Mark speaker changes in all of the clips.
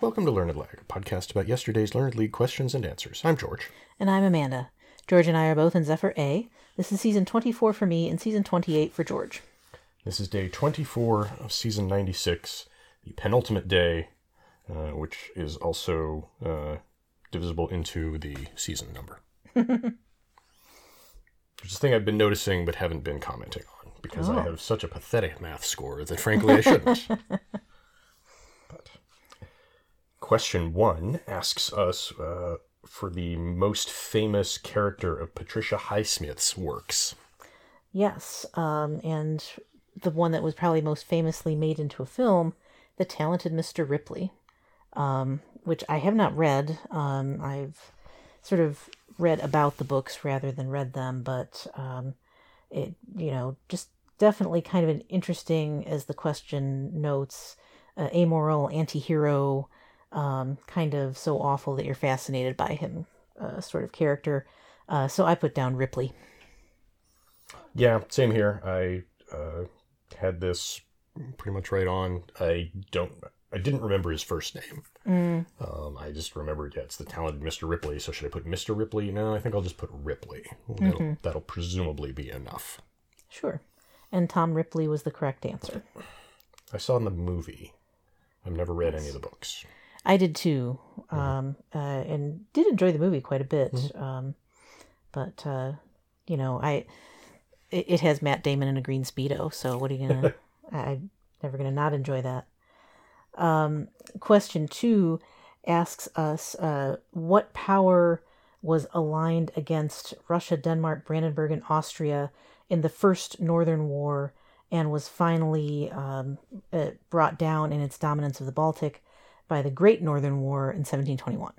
Speaker 1: Welcome to Learned Lag, a podcast about yesterday's Learned League questions and answers. I'm George.
Speaker 2: And I'm Amanda. George and I are both in Zephyr A. This is season 24 for me and season 28 for George.
Speaker 1: This is day 24 of season 96, the penultimate day, uh, which is also uh, divisible into the season number. Which is a thing I've been noticing but haven't been commenting on because I
Speaker 2: Oh.
Speaker 1: have such a pathetic math score that frankly I shouldn't. question one asks us uh, for the most famous character of Patricia Highsmith's works.
Speaker 2: Yes, um, and the one that was probably most famously made into a film, The Talented Mr. Ripley, um, which I have not read. Um, I've sort of read about the books rather than read them, but um, it, you know, just definitely kind of an interesting, as the question notes, uh, amoral anti-hero, um, kind of so awful that you're fascinated by him, uh, sort of character. Uh, so I put down Ripley.
Speaker 1: Yeah, same here. I uh, had this pretty much right on. I don't. I didn't remember his first name.
Speaker 2: Mm.
Speaker 1: Um, I just remembered, yeah, it's the talented Mr. Ripley. So should I put Mr. Ripley? No, I think I'll just put Ripley. That'll, that'll presumably be enough.
Speaker 2: Sure. And Tom Ripley was the correct answer.
Speaker 1: I saw in the movie. I've never read any of the books.
Speaker 2: I did too, um, uh, and did enjoy the movie quite a bit. Um, but uh, you know, I it, it has Matt Damon in a green speedo. So what are you gonna? I, I'm never gonna not enjoy that. Um, question two asks us uh, what power was aligned against Russia, Denmark, Brandenburg, and Austria in the First Northern War, and was finally um, uh, brought down in its dominance of the Baltic by the Great Northern War in 1721.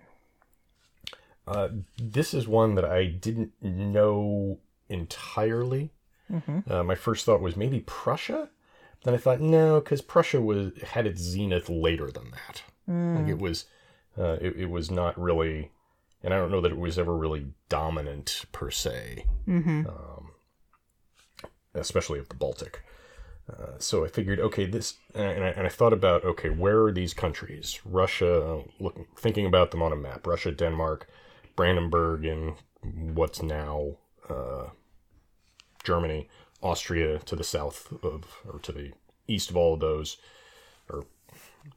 Speaker 1: Uh, this is one that I didn't know entirely. Uh, my first thought was maybe Prussia. Then I thought no, because Prussia was had its zenith later than that. Like it was, uh, it, it was not really, and I don't know that it was ever really dominant per se, um, especially of the Baltic. Uh, so I figured, okay, this, and I, and I thought about, okay, where are these countries? Russia, looking, thinking about them on a map. Russia, Denmark, Brandenburg, and what's now uh, Germany, Austria to the south of, or to the east of all of those, or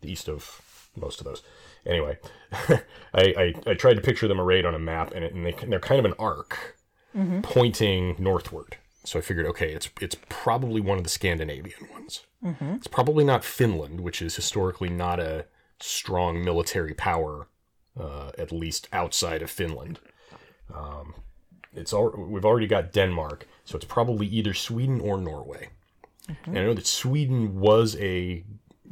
Speaker 1: the east of most of those. Anyway, I, I, I tried to picture them arrayed on a map, and, it, and they, they're kind of an arc pointing northward. So I figured, okay, it's it's probably one of the Scandinavian ones. It's probably not Finland, which is historically not a strong military power, uh, at least outside of Finland. Um, it's al- we've already got Denmark, so it's probably either Sweden or Norway. And I know that Sweden was a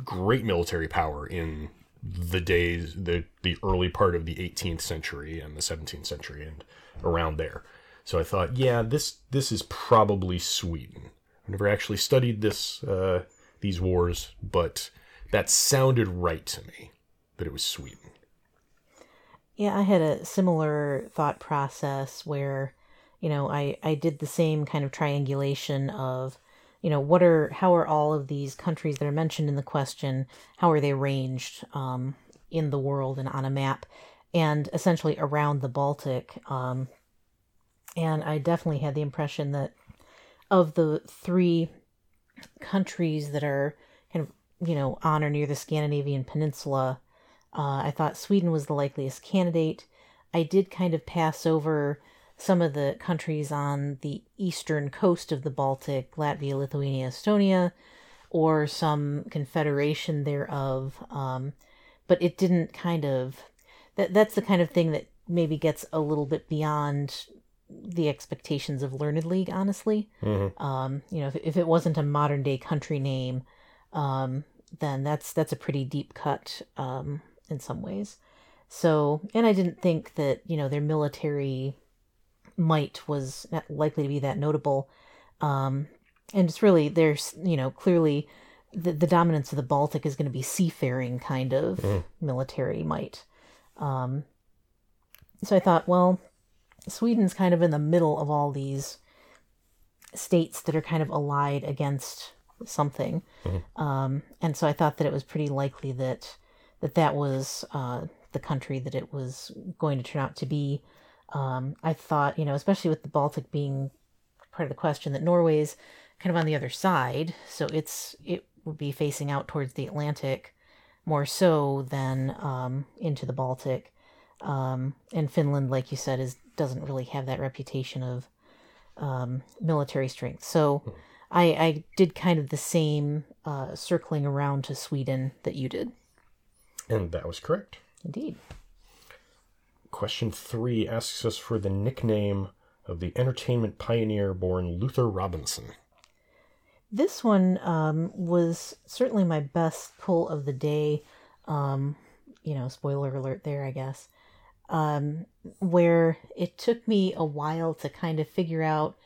Speaker 1: great military power in the days, the the early part of the 18th century and the 17th century and around there. So I thought, yeah, this this is probably Sweden. I've never actually studied this uh, these wars, but that sounded right to me that it was Sweden.
Speaker 2: Yeah, I had a similar thought process where, you know, I, I did the same kind of triangulation of, you know, what are, how are all of these countries that are mentioned in the question, how are they arranged um, in the world and on a map, and essentially around the Baltic. Um, and I definitely had the impression that of the three countries that are kind of, you know, on or near the Scandinavian peninsula, uh, I thought Sweden was the likeliest candidate. I did kind of pass over some of the countries on the eastern coast of the Baltic, Latvia, Lithuania, Estonia, or some confederation thereof. Um, but it didn't kind of. That that's the kind of thing that maybe gets a little bit beyond the expectations of Learned League. Honestly, um, you know, if, if it wasn't a modern day country name, um, then that's that's a pretty deep cut um, in some ways. So, and I didn't think that you know their military might was not likely to be that notable. Um, and it's really there's you know clearly the the dominance of the Baltic is going to be seafaring kind of military might. Um, so I thought, well, Sweden's kind of in the middle of all these states that are kind of allied against something. Um, and so I thought that it was pretty likely that that that was uh, the country that it was going to turn out to be. Um, I thought, you know, especially with the Baltic being part of the question, that Norway's kind of on the other side, so it's it would be facing out towards the Atlantic more so than um, into the Baltic. Um, and Finland, like you said, is doesn't really have that reputation of um, military strength. So I, I did kind of the same uh, circling around to Sweden that you did.
Speaker 1: And that was correct.
Speaker 2: Indeed.
Speaker 1: Question three asks us for the nickname of the entertainment pioneer born Luther Robinson.
Speaker 2: This one um, was certainly my best pull of the day. Um, you know, spoiler alert there, I guess. Um, where it took me a while to kind of figure out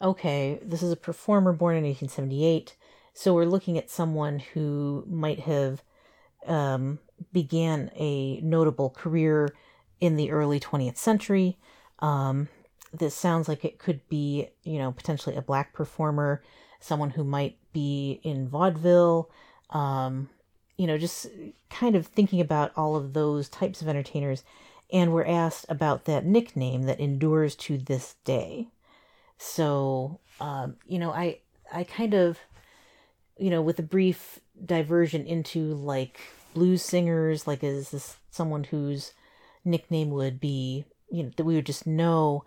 Speaker 2: okay, this is a performer born in 1878. So we're looking at someone who might have um, began a notable career in the early 20th century. Um, this sounds like it could be, you know, potentially a black performer, someone who might be in vaudeville. Um, you know, just kind of thinking about all of those types of entertainers. And we're asked about that nickname that endures to this day. So, um, you know, I I kind of, you know, with a brief diversion into like blues singers, like is this someone whose nickname would be, you know, that we would just know,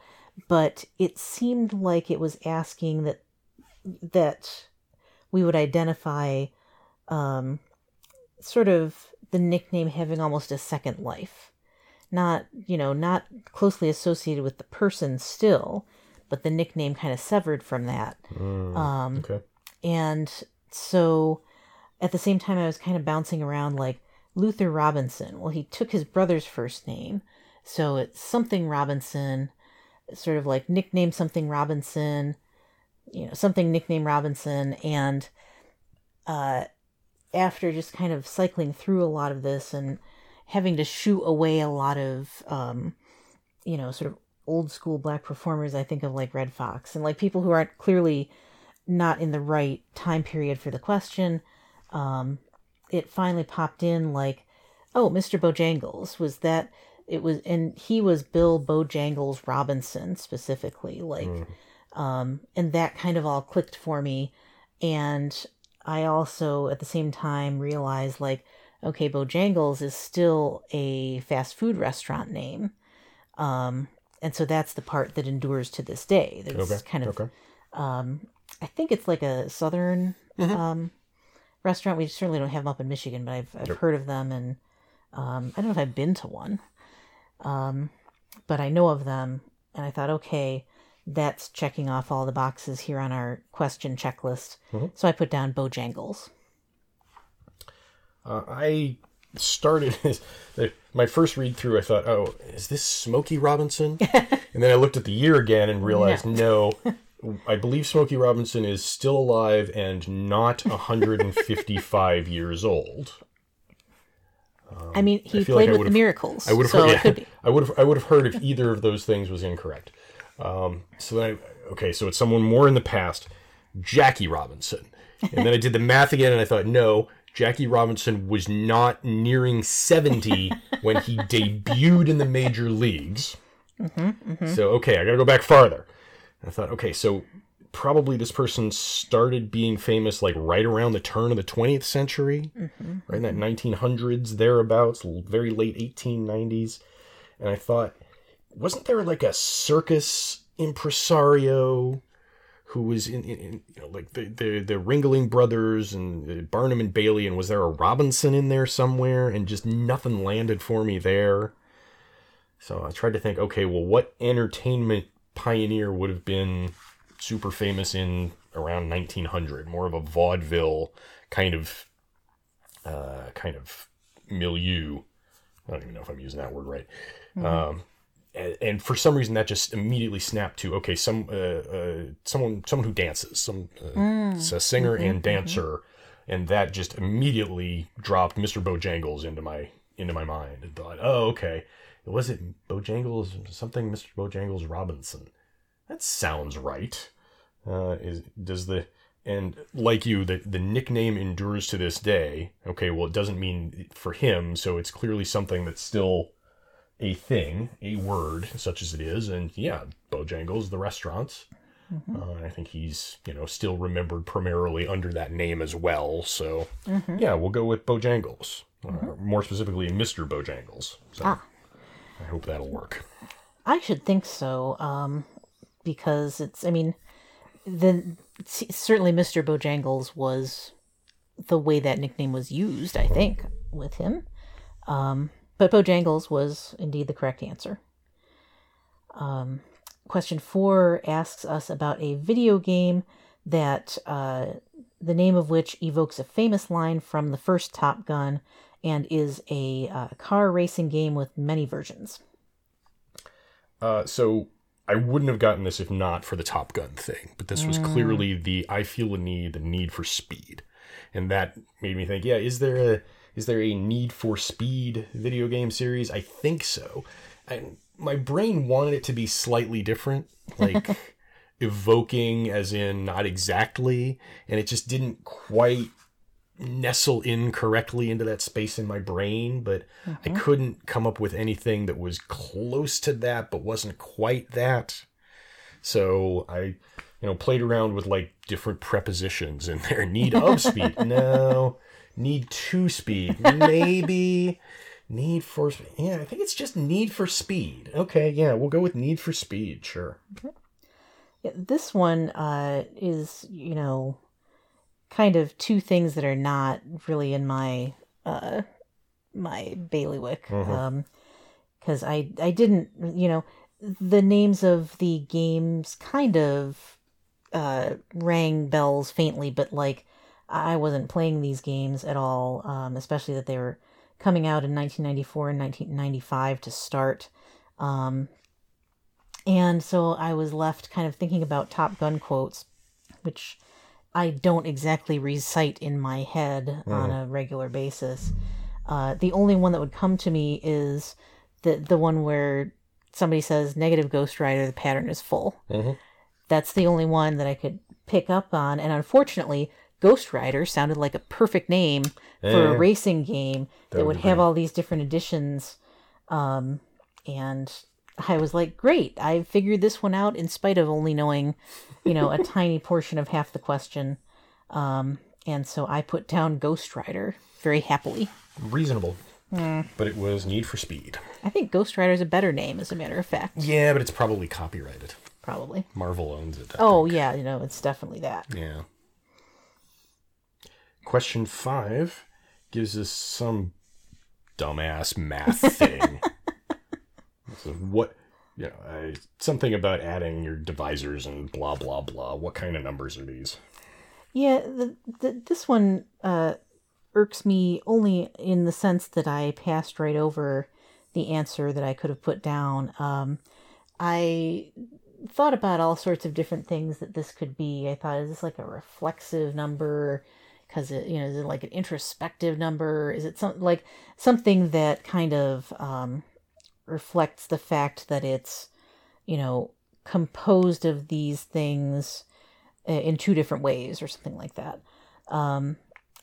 Speaker 2: but it seemed like it was asking that that we would identify um, sort of the nickname having almost a second life. Not, you know, not closely associated with the person still, but the nickname kind of severed from that.
Speaker 1: Mm,
Speaker 2: Um,
Speaker 1: okay.
Speaker 2: and so at the same time, I was kind of bouncing around like Luther Robinson. Well, he took his brother's first name. So it's something Robinson, sort of like nickname something Robinson, you know, something nickname Robinson. And uh, after just kind of cycling through a lot of this and having to shoot away a lot of, um, you know, sort of old school black performers, I think of like Redd Foxx and like people who aren't clearly not in the right time period for the question. Um, it finally popped in like, oh, Mr. Bojangles was that it was, and he was Bill Bojangles Robinson specifically, like, um, and that kind of all clicked for me. And I also at the same time realized like, okay, Bojangles is still a fast food restaurant name. Um, and so that's the part that endures to this day. There's
Speaker 1: Okay.
Speaker 2: kind of
Speaker 1: okay.
Speaker 2: um, I think it's like a southern um, restaurant. We certainly don't have them up in Michigan, but I've, I've
Speaker 1: Yep.
Speaker 2: heard of them, and um, I don't know if I've been to one, um, but I know of them, and I thought, okay, that's checking off all the boxes here on our question checklist. So I put down Bojangles.
Speaker 1: Uh, I started my first read through. I thought, "Oh, is this Smokey Robinson?" and then I looked at the year again and realized, no, I believe Smokey Robinson is still alive and not 155 years old.
Speaker 2: I mean, he
Speaker 1: like
Speaker 2: played
Speaker 1: I
Speaker 2: with the Miracles,
Speaker 1: I would have
Speaker 2: so
Speaker 1: heard, yeah. I would have I would have heard if either of those things was incorrect. Um, so then I, okay, so it's someone more in the past, Jackie Robinson. And then I did the math again and I thought, no, Jackie Robinson was not nearing 70 when he debuted in the major leagues. Mm-hmm, mm-hmm. So okay, I got to go back farther. And I thought, okay, so probably this person started being famous like right around the turn of the 20th century, mm-hmm, right in that 1900s thereabouts, very late 1890s. And I thought, wasn't there like a circus impresario who was in, in, in you know like the, the the Ringling brothers and Barnum and Bailey, and was there a Robinson in there somewhere? And just nothing landed for me there. So I tried to think, okay, well, what entertainment pioneer would have been super famous in around 1900? More of a vaudeville kind of, uh, kind of milieu. I don't even know if I'm using that word right. Um, and, and for some reason, that just immediately snapped to okay, some uh, uh, someone someone who dances, some uh, it's a singer and dancer, and that just immediately dropped Mr. Bojangles into my into my mind and thought, oh, okay, was it Bojangles something Mr. Bojangles Robinson? That sounds right. Uh, is does the And like you, the, the nickname endures to this day. Okay, well, it doesn't mean for him, so it's clearly something that's still a thing, a word, such as it is. And yeah, Bojangles, the restaurants. Uh, I think he's, you know, still remembered primarily under that name as well. So, yeah, we'll go with Bojangles. Uh, more specifically, Mr. Bojangles. So,
Speaker 2: Ah.
Speaker 1: I hope that'll work.
Speaker 2: I should think so, um, because it's. I mean, the certainly Mr. Bojangles was the way that nickname was used. I think with him, um, but Bojangles was indeed the correct answer. Um, question four asks us about a video game that uh, the name of which evokes a famous line from the first Top Gun and is a uh, car racing game with many versions.
Speaker 1: Uh, so I wouldn't have gotten this if not for the Top Gun thing, but this was clearly the I feel a need, the need for speed, and that made me think, yeah, is there a is there a Need for Speed video game series? I think so. And my brain wanted it to be slightly different, like evoking, as in not exactly, and it just didn't quite nestle in correctly into that space in my brain, but I mm-hmm. couldn't come up with anything that was close to that but wasn't quite that. So I, you know, played around with like different prepositions in there. Need of speed. No. Need to speed. Maybe. Need for speed. Yeah, I think it's just need for speed. Okay, yeah, we'll go with need for speed. Sure.
Speaker 2: Yeah, this one uh, is, you know, kind of two things that are not really in my uh, my bailiwick. Um, because I I didn't, you know, the names of the games kind of uh, rang bells faintly, but like I wasn't playing these games at all, um, especially that they were coming out in 1994 and 1995 to start. Um, and so I was left kind of thinking about Top Gun quotes, which I don't exactly recite in my head on a regular basis. Uh, the only one that would come to me is the the one where somebody says negative Ghost Rider, the pattern is full.
Speaker 1: Mhm.
Speaker 2: That's the only one that I could pick up on, and unfortunately, Ghost Rider sounded like a perfect name for a racing game that,
Speaker 1: That
Speaker 2: would have all these different editions. Um, and I was like, great, I figured this one out in spite of only knowing, you know, a tiny portion of half the question. Um, and so I put down Ghost Rider very happily.
Speaker 1: Reasonable. But it was need for speed.
Speaker 2: I think Ghost Rider is a better name, as a matter of fact,
Speaker 1: Yeah, but it's probably copyrighted.
Speaker 2: Probably.
Speaker 1: Marvel owns it. I
Speaker 2: Oh,
Speaker 1: think.
Speaker 2: yeah, you know, it's definitely that.
Speaker 1: Yeah. Question five gives us some dumbass math thing. so what, you know, uh, something about adding your divisors and blah, blah, blah. What kind of numbers are these?
Speaker 2: Yeah, the, the, this one uh, irks me only in the sense that I passed right over the answer that I could have put down. Um, I thought about all sorts of different things that this could be. I thought, is this like a reflexive number? Because it, you know, is it like an introspective number? Is it some like something that kind of um, reflects the fact that it's, you know, composed of these things uh, in two different ways or something like that. Um,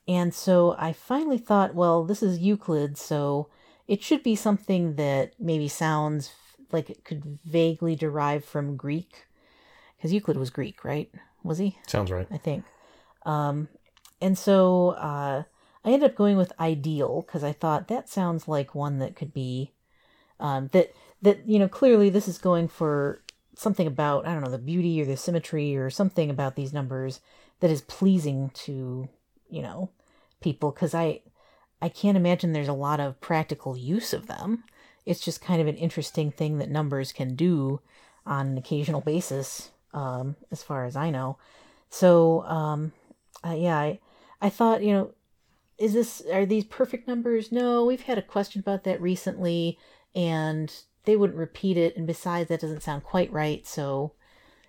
Speaker 2: and so I finally thought, well, this is Euclid, so it should be something that maybe sounds like it could vaguely derive from Greek. Because Euclid was Greek, right? Was he?
Speaker 1: Sounds right.
Speaker 2: I think. Um, and so uh, I ended up going with ideal because I thought that sounds like one that could be um, that that you know clearly this is going for something about I don't know the beauty or the symmetry or something about these numbers that is pleasing to you know people because I I can't imagine there's a lot of practical use of them. It's just kind of an interesting thing that numbers can do on an occasional basis, um, as far as I know. So um, uh, yeah, I I thought you know is this are these perfect numbers? No, we've had a question about that recently, and they wouldn't repeat it. And besides, that doesn't sound quite right. So,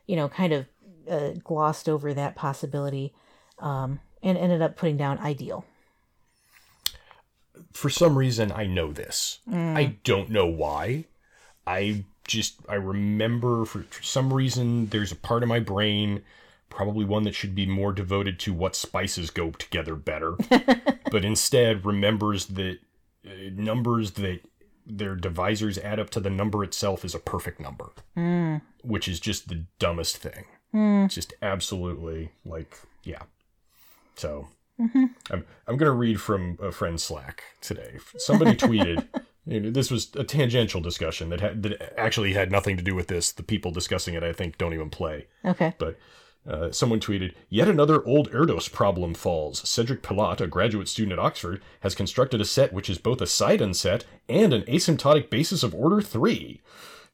Speaker 2: you know, kind of uh, glossed over that possibility, um, and ended up putting down ideal.
Speaker 1: For some reason, I know this. Mm. I don't know why. I just, I remember for, for some reason, there's a part of my brain probably one that should be more devoted to what spices go together better, but instead remembers that uh, numbers that their divisors add up to the number itself is a perfect number, mm. which is just the dumbest thing. It's just absolutely like, yeah. So I'm I'm gonna read from a friend's Slack today. Somebody tweeted. you know, This was a tangential discussion that had, that actually had nothing to do with this. The people discussing it, I think, don't even play.
Speaker 2: Okay.
Speaker 1: But uh, someone tweeted, Yet another old Erdos problem falls. Cedric Pilatte, a graduate student at Oxford, has constructed a set which is both a Sidon set and an asymptotic basis of order 3.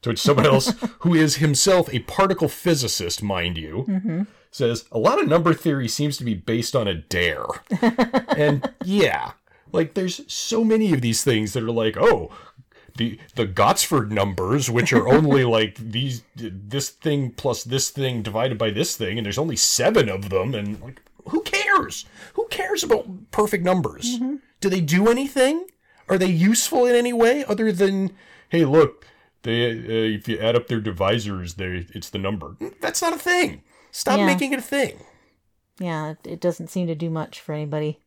Speaker 1: To which someone else, who is himself a particle physicist, mind you, says, A lot of number theory seems to be based on a dare. and yeah, like there's so many of these things that are like, oh, the the Gottsford numbers, which are only like these this thing plus this thing divided by this thing, and there's only seven of them, and like who cares? Who cares about perfect numbers? Do they do anything? Are they useful in any way other than hey, look, they uh, if you add up their divisors, they it's the number. That's not a thing. Stop
Speaker 2: Yeah.
Speaker 1: making it a thing.
Speaker 2: Yeah, it, doesn't seem to do much for anybody.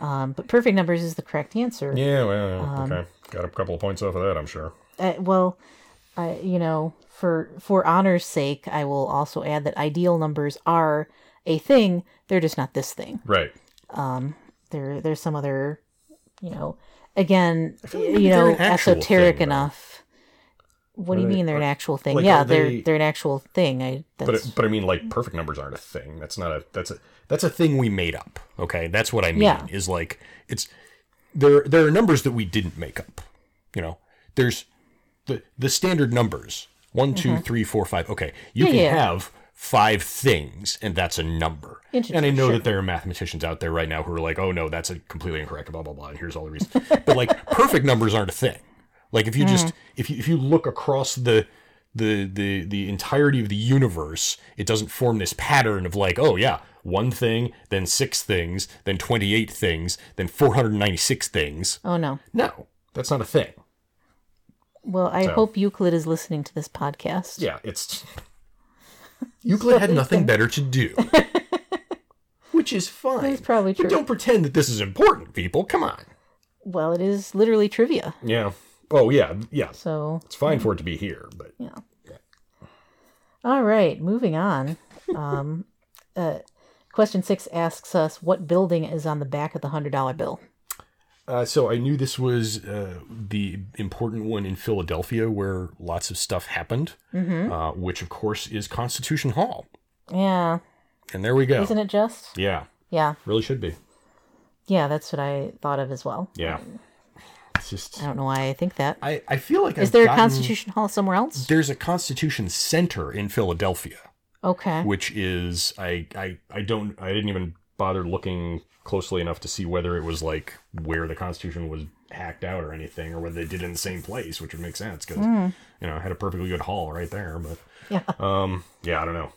Speaker 2: Um, but perfect numbers is the correct answer.
Speaker 1: Yeah, well, okay, got a couple of points off of that, I'm sure.
Speaker 2: Uh, well, I, you know, for for honor's sake, I will also add that ideal numbers are a thing. They're just not this thing.
Speaker 1: Right.
Speaker 2: Um, there, there's some other, you know, again, you know, esoteric
Speaker 1: thing,
Speaker 2: enough. What do you mean they're an actual thing?
Speaker 1: like,
Speaker 2: yeah, they're
Speaker 1: they-
Speaker 2: they're an actual thing. I that's
Speaker 1: But but I mean, like perfect numbers aren't a thing. That's not a that's a that's a thing we made up. Okay, that's what I mean.
Speaker 2: Yeah.
Speaker 1: Is like it's there. There are numbers that we didn't make up. You know, there's the the standard numbers one, two, three, four, five. Okay, you
Speaker 2: Mm-hmm. Yeah,
Speaker 1: can
Speaker 2: yeah.
Speaker 1: have five things, and that's a number.
Speaker 2: Interesting,
Speaker 1: And I know
Speaker 2: sure.
Speaker 1: that there are mathematicians out there right now who are like, oh no, that's a completely incorrect. Blah blah blah. And here's all the reasons. but like perfect numbers aren't a thing. Like if you
Speaker 2: Mm.
Speaker 1: just if you if you look across the the the the entirety of the universe, it doesn't form this pattern of like, oh yeah, one thing, then six things, then twenty eight things, then four hundred ninety six things.
Speaker 2: oh no.
Speaker 1: No, that's not a thing.
Speaker 2: Well, I
Speaker 1: So-
Speaker 2: hope Euclid is listening to this podcast.
Speaker 1: Yeah, it's Euclid had nothing better to do. Which is fine.
Speaker 2: That's probably true.
Speaker 1: But don't pretend that this is important, people. Come on.
Speaker 2: Well, it is literally trivia.
Speaker 1: Yeah. Oh yeah, yeah.
Speaker 2: So
Speaker 1: It's fine for it to be here, but
Speaker 2: Yeah. All right, moving on. Um, uh, question six asks us what building is on the back of the hundred dollar bill.
Speaker 1: Uh, so I knew this was uh, the important one in Philadelphia where lots of stuff happened, uh, which of course is Constitution Hall.
Speaker 2: Yeah,
Speaker 1: And there we go.
Speaker 2: isn't it just?
Speaker 1: Yeah,
Speaker 2: Yeah,
Speaker 1: really should be.
Speaker 2: yeah, that's what I thought of as well.
Speaker 1: Yeah. It's just
Speaker 2: I don't know why I think that.
Speaker 1: I, I feel like
Speaker 2: Is
Speaker 1: I've
Speaker 2: there a Constitution Hall somewhere else?
Speaker 1: There's a Constitution Center in Philadelphia,
Speaker 2: Okay.
Speaker 1: which is I I I don't I didn't even bother looking closely enough to see whether it was like where the Constitution was hacked out or anything, or whether they did it in the same place, which would make sense because you know I had a perfectly good hall right there. But
Speaker 2: Yeah.
Speaker 1: um, yeah, I don't know.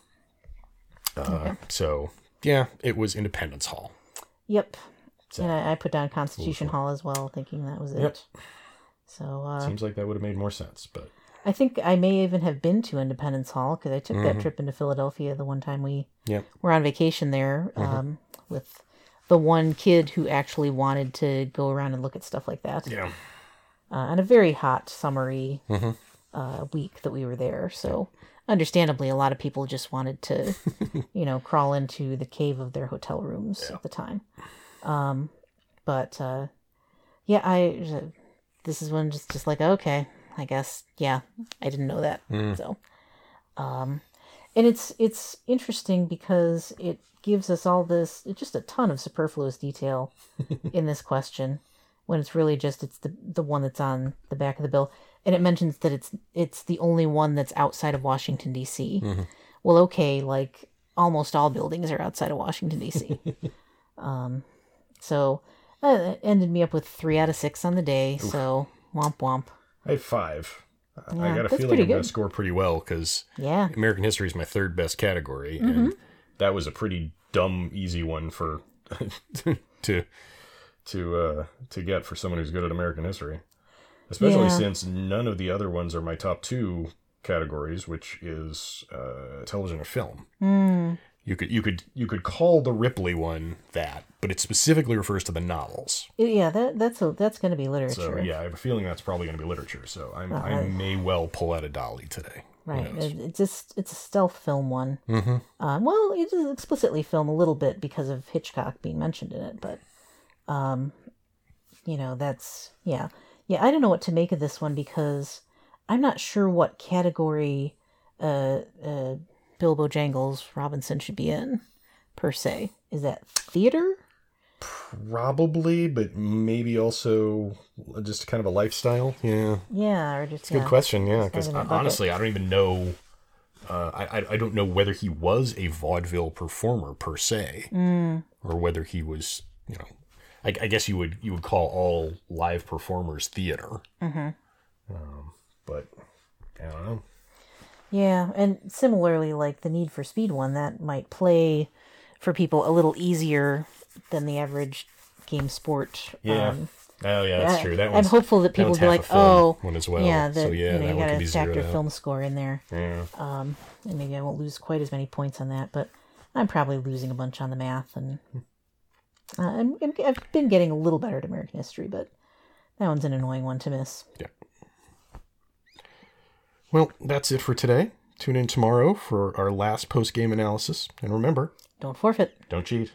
Speaker 1: Uh, So yeah, it was Independence Hall.
Speaker 2: Yep. And I, I put down Constitution Hall as well, thinking that was it.
Speaker 1: Yep.
Speaker 2: So uh,
Speaker 1: Seems like that would have made more sense, but
Speaker 2: I think I may even have been to Independence Hall because I took
Speaker 1: Mm-hmm.
Speaker 2: that trip into Philadelphia the one time we
Speaker 1: Yep.
Speaker 2: were on vacation there
Speaker 1: Mm-hmm.
Speaker 2: um, with the one kid who actually wanted to go around and look at stuff like that.
Speaker 1: yeah,
Speaker 2: Uh, on a very hot, summery
Speaker 1: Mm-hmm.
Speaker 2: uh, week that we were there. So, understandably, a lot of people just wanted to, you know, crawl into the cave of their hotel rooms at the time. Um, but uh, yeah, I this is when just just like okay, I guess yeah, I didn't know that. So, um, and it's it's interesting because it gives us all this just a ton of superfluous detail in this question when it's really just it's the the one that's on the back of the bill and it mentions that it's it's the only one that's outside of Washington D.C. Well, okay, like almost all buildings are outside of Washington D.C. um, so uh, it ended me up with three out of six on the day. So womp womp.
Speaker 1: I had five. I-
Speaker 2: Yeah,
Speaker 1: I got a feeling I'm going to score pretty well because
Speaker 2: Yeah,
Speaker 1: American history is my third best category,
Speaker 2: Mm-hmm.
Speaker 1: and that was a pretty dumb, easy one for to to uh, to get for someone who's good at American history. Especially
Speaker 2: Yeah.
Speaker 1: since none of the other ones are my top two categories, which is uh, television or film.
Speaker 2: Hmm.
Speaker 1: You could you could you could call the Ripley one that, but it specifically refers to the novels.
Speaker 2: Yeah, that that's a, that's going to be literature.
Speaker 1: So yeah, I have a feeling that's probably going to be literature. So I'm, I may well pull out a dolly today.
Speaker 2: Right. It, it's just it's a stealth film one. Mm-hmm. Uh, well, it is explicitly film a little bit because of Hitchcock being mentioned in it, but um, you know that's yeah yeah. I don't know what to make of this one because I'm not sure what category uh, uh, Bill Bojangles Robinson should be in per se. Is that theater?
Speaker 1: Probably, but maybe also just kind of a lifestyle. Yeah.
Speaker 2: Yeah, or just
Speaker 1: Good
Speaker 2: yeah.
Speaker 1: question, yeah. Because honestly, I don't even know. Uh, I I- I don't know whether he was a vaudeville performer per se,
Speaker 2: Mm.
Speaker 1: or whether he was, you know, I, I guess you would you would call all live performers theater. Mm-hmm. Um, but I don't know.
Speaker 2: Yeah, and similarly, like the Need for Speed one, that might play for people a little easier than the average game sport.
Speaker 1: Yeah.
Speaker 2: Um,
Speaker 1: oh yeah, that's
Speaker 2: I-
Speaker 1: true. That
Speaker 2: I'm hopeful that
Speaker 1: that
Speaker 2: people will be like, "Oh,
Speaker 1: one as well."
Speaker 2: yeah, that
Speaker 1: So, yeah,
Speaker 2: you know
Speaker 1: that
Speaker 2: you got
Speaker 1: be
Speaker 2: factor
Speaker 1: out.
Speaker 2: film score in there,
Speaker 1: yeah.
Speaker 2: and maybe I won't lose quite as many points on that, but I'm probably losing a bunch on the math, and uh, I'm, I'm, I've been getting a little better at American history, but that one's an annoying one to miss.
Speaker 1: Well, that's it for today. Tune in tomorrow for our last post game analysis, and remember,
Speaker 2: Don't forfeit.
Speaker 1: don't cheat.